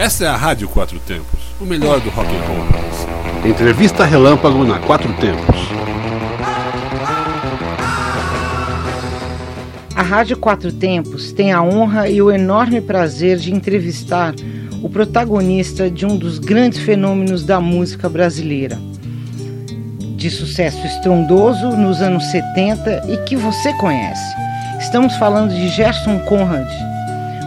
Essa é a Rádio Quatro Tempos, o melhor do rock and roll para você. Entrevista relâmpago na Quatro Tempos. A Rádio Quatro Tempos tem a honra e o enorme prazer de entrevistar o protagonista de um dos grandes fenômenos da música brasileira. De sucesso estrondoso nos anos 70 e que você conhece. Estamos falando de Gerson Conrad,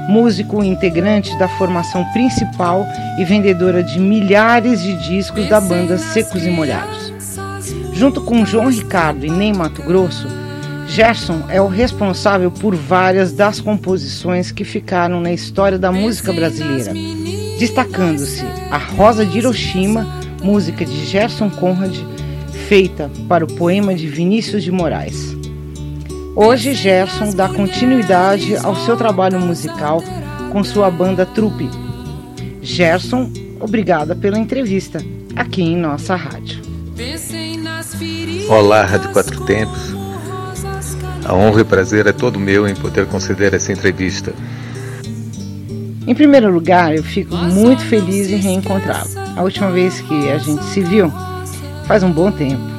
músico integrante da formação principal e vendedora de milhares de discos da banda Secos e Molhados. Junto com João Ricardo e Ney Mato Grosso, Gerson é o responsável por várias das composições que ficaram na história da música brasileira, destacando-se a Rosa de Hiroshima, música de Gerson Conrad, feita para o poema de Vinícius de Moraes. Hoje, Gerson dá continuidade ao seu trabalho musical com sua banda Trupe. Gerson, obrigada pela entrevista aqui em nossa rádio. Olá, Rádio Quatro Tempos. A honra e o prazer é todo meu em poder conceder essa entrevista. Em primeiro lugar, eu fico muito feliz em reencontrá-lo. A última vez que a gente se viu faz um bom tempo.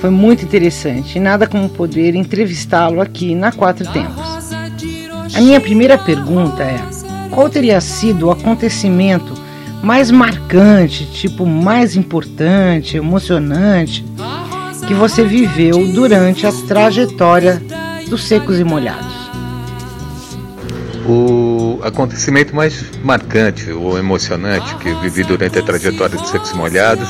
Foi muito interessante e nada como poder entrevistá-lo aqui na Quatro Tempos. A minha primeira pergunta é: qual teria sido o acontecimento mais marcante, tipo mais importante, emocionante, que você viveu durante a trajetória dos Secos e Molhados? O acontecimento mais marcante ou emocionante que vivi durante a trajetória dos Secos e Molhados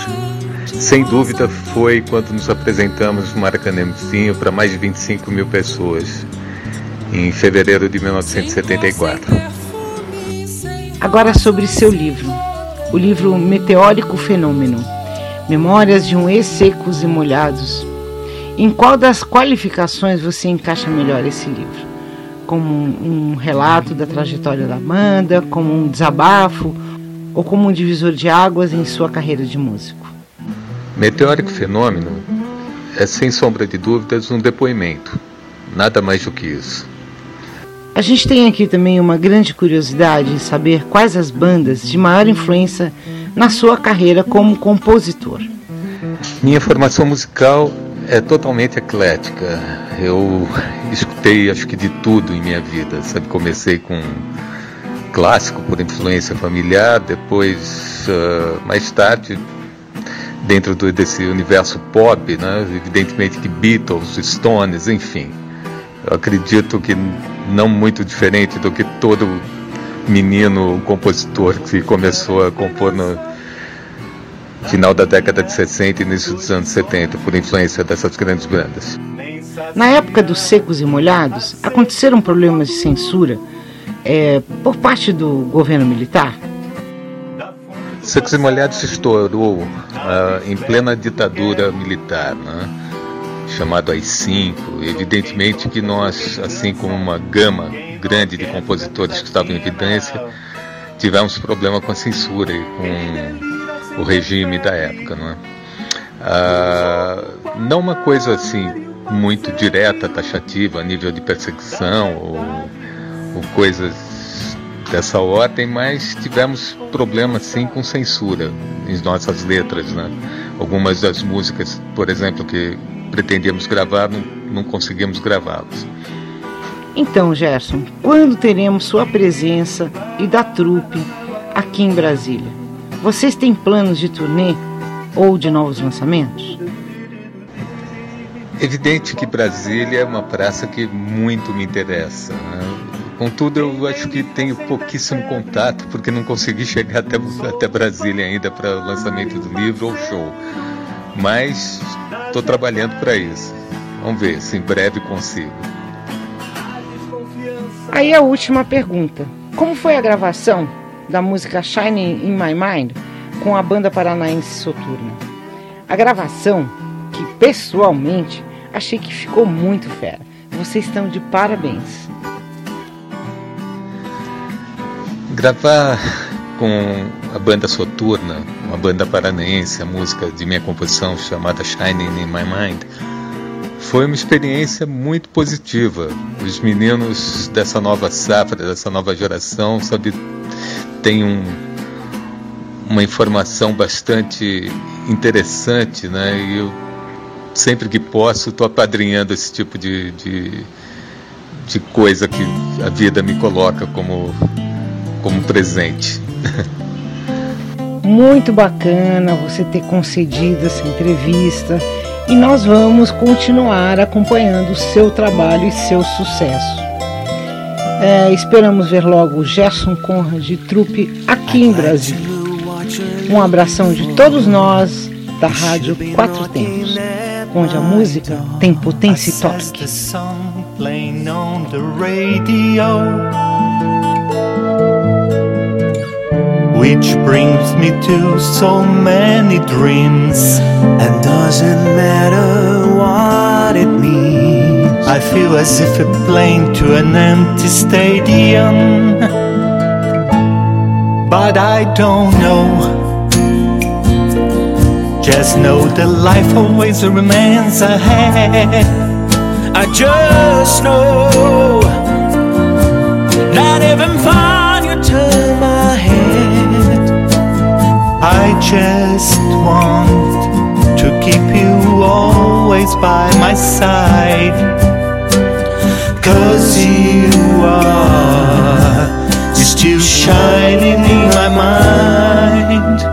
sem dúvida foi quando nos apresentamos no Maracanãzinho para mais de 25 mil pessoas, em fevereiro de 1974. Agora sobre seu livro, o livro Meteórico Fenômeno, Memórias de um Ex-Secos e Molhados. Em qual das qualificações você encaixa melhor esse livro? Como um, um relato da trajetória da banda, como um desabafo ou como um divisor de águas em sua carreira de músico? Meteórico fenômeno é, sem sombra de dúvidas, um depoimento. Nada mais do que isso. A gente tem aqui também uma grande curiosidade em saber quais as bandas de maior influência na sua carreira como compositor. Minha formação musical é totalmente eclética. Eu escutei acho que de tudo em minha vida. Sabe, comecei com clássico por influência familiar, depois uh, mais tarde dentro do, desse universo pop, né? evidentemente que Beatles, Stones, enfim. Eu acredito que não muito diferente do que todo menino compositor que começou a compor no final da década de 60 e início dos anos 70, por influência dessas grandes bandas. Na época dos secos e molhados, aconteceram problemas de censura é, por parte do governo militar? Secos e Molhados estourou uh, em plena ditadura militar, né? chamado AI-5. Evidentemente que nós, assim como uma gama grande de compositores que estavam em evidência, tivemos problema com a censura e com o regime da época. Não, é? uh, não uma coisa assim muito direta, taxativa, a nível de perseguição ou, ou coisas dessa ordem, mas tivemos problemas sim com censura em nossas letras, né? Algumas das músicas, por exemplo, que pretendíamos gravar, não, não conseguimos gravá-las. Então, Gerson, quando teremos sua presença e da trupe aqui em Brasília? Vocês têm planos de turnê ou de novos lançamentos? Evidente que Brasília é uma praça que muito me interessa. Né? Contudo, eu acho que tenho pouquíssimo contato, porque não consegui chegar até, até Brasília ainda para o lançamento do livro ou show. Mas estou trabalhando para isso. Vamos ver se em breve consigo. Aí a última pergunta. Como foi a gravação da música Shining in My Mind com a banda paranaense Soturna? A gravação, que pessoalmente achei que ficou muito fera. Vocês estão de parabéns. Gravar com a banda Soturna, uma banda paranaense, a música de minha composição chamada Shining in My Mind, foi uma experiência muito positiva. Os meninos dessa nova safra, dessa nova geração, sabe, têm um, uma informação bastante interessante, né? E eu sempre que posso estou apadrinhando esse tipo de, de, de coisa que a vida me coloca como, como presente. Muito bacana você ter concedido essa entrevista e nós vamos continuar acompanhando o seu trabalho e seu sucesso. É, esperamos ver logo o Gerson Conrad de trupe aqui em Brasília. Um abração de todos nós da Rádio Quatro Tempos, onde a música tem potência e toque. Brings me to so many dreams. And doesn't matter what it means. I feel as if a plane to an empty stadium. But I don't know. Just know that life always remains ahead. I just know not even fun you turn just want to keep you always by my side. Cause you are still shining in my mind.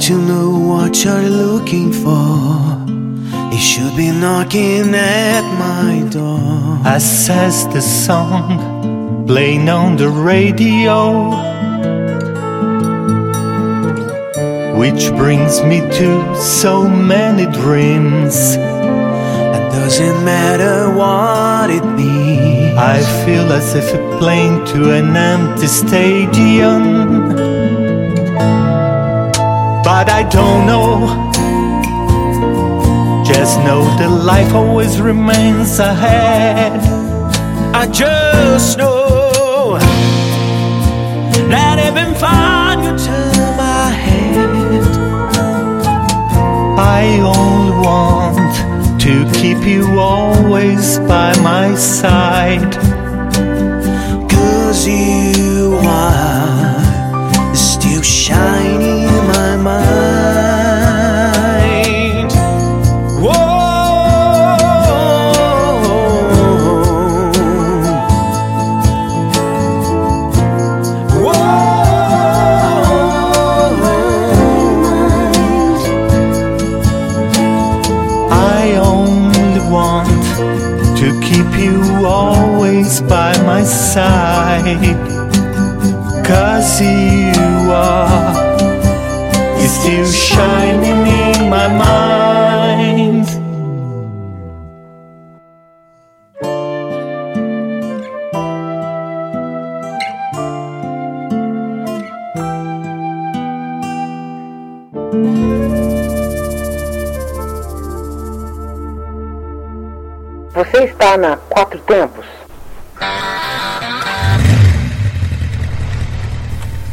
To know what you're looking for. It should be knocking at my door. I says the song playing on the radio. Which brings me to so many dreams. And doesn't matter what it be. I feel as if plane to an empty stadium but I don't know. Just know that life always remains ahead. I just know that even fun you turn my head. I only want to keep you always by my side. My side. Cause you are still shining in my mind. Você está na Quatro Tempos?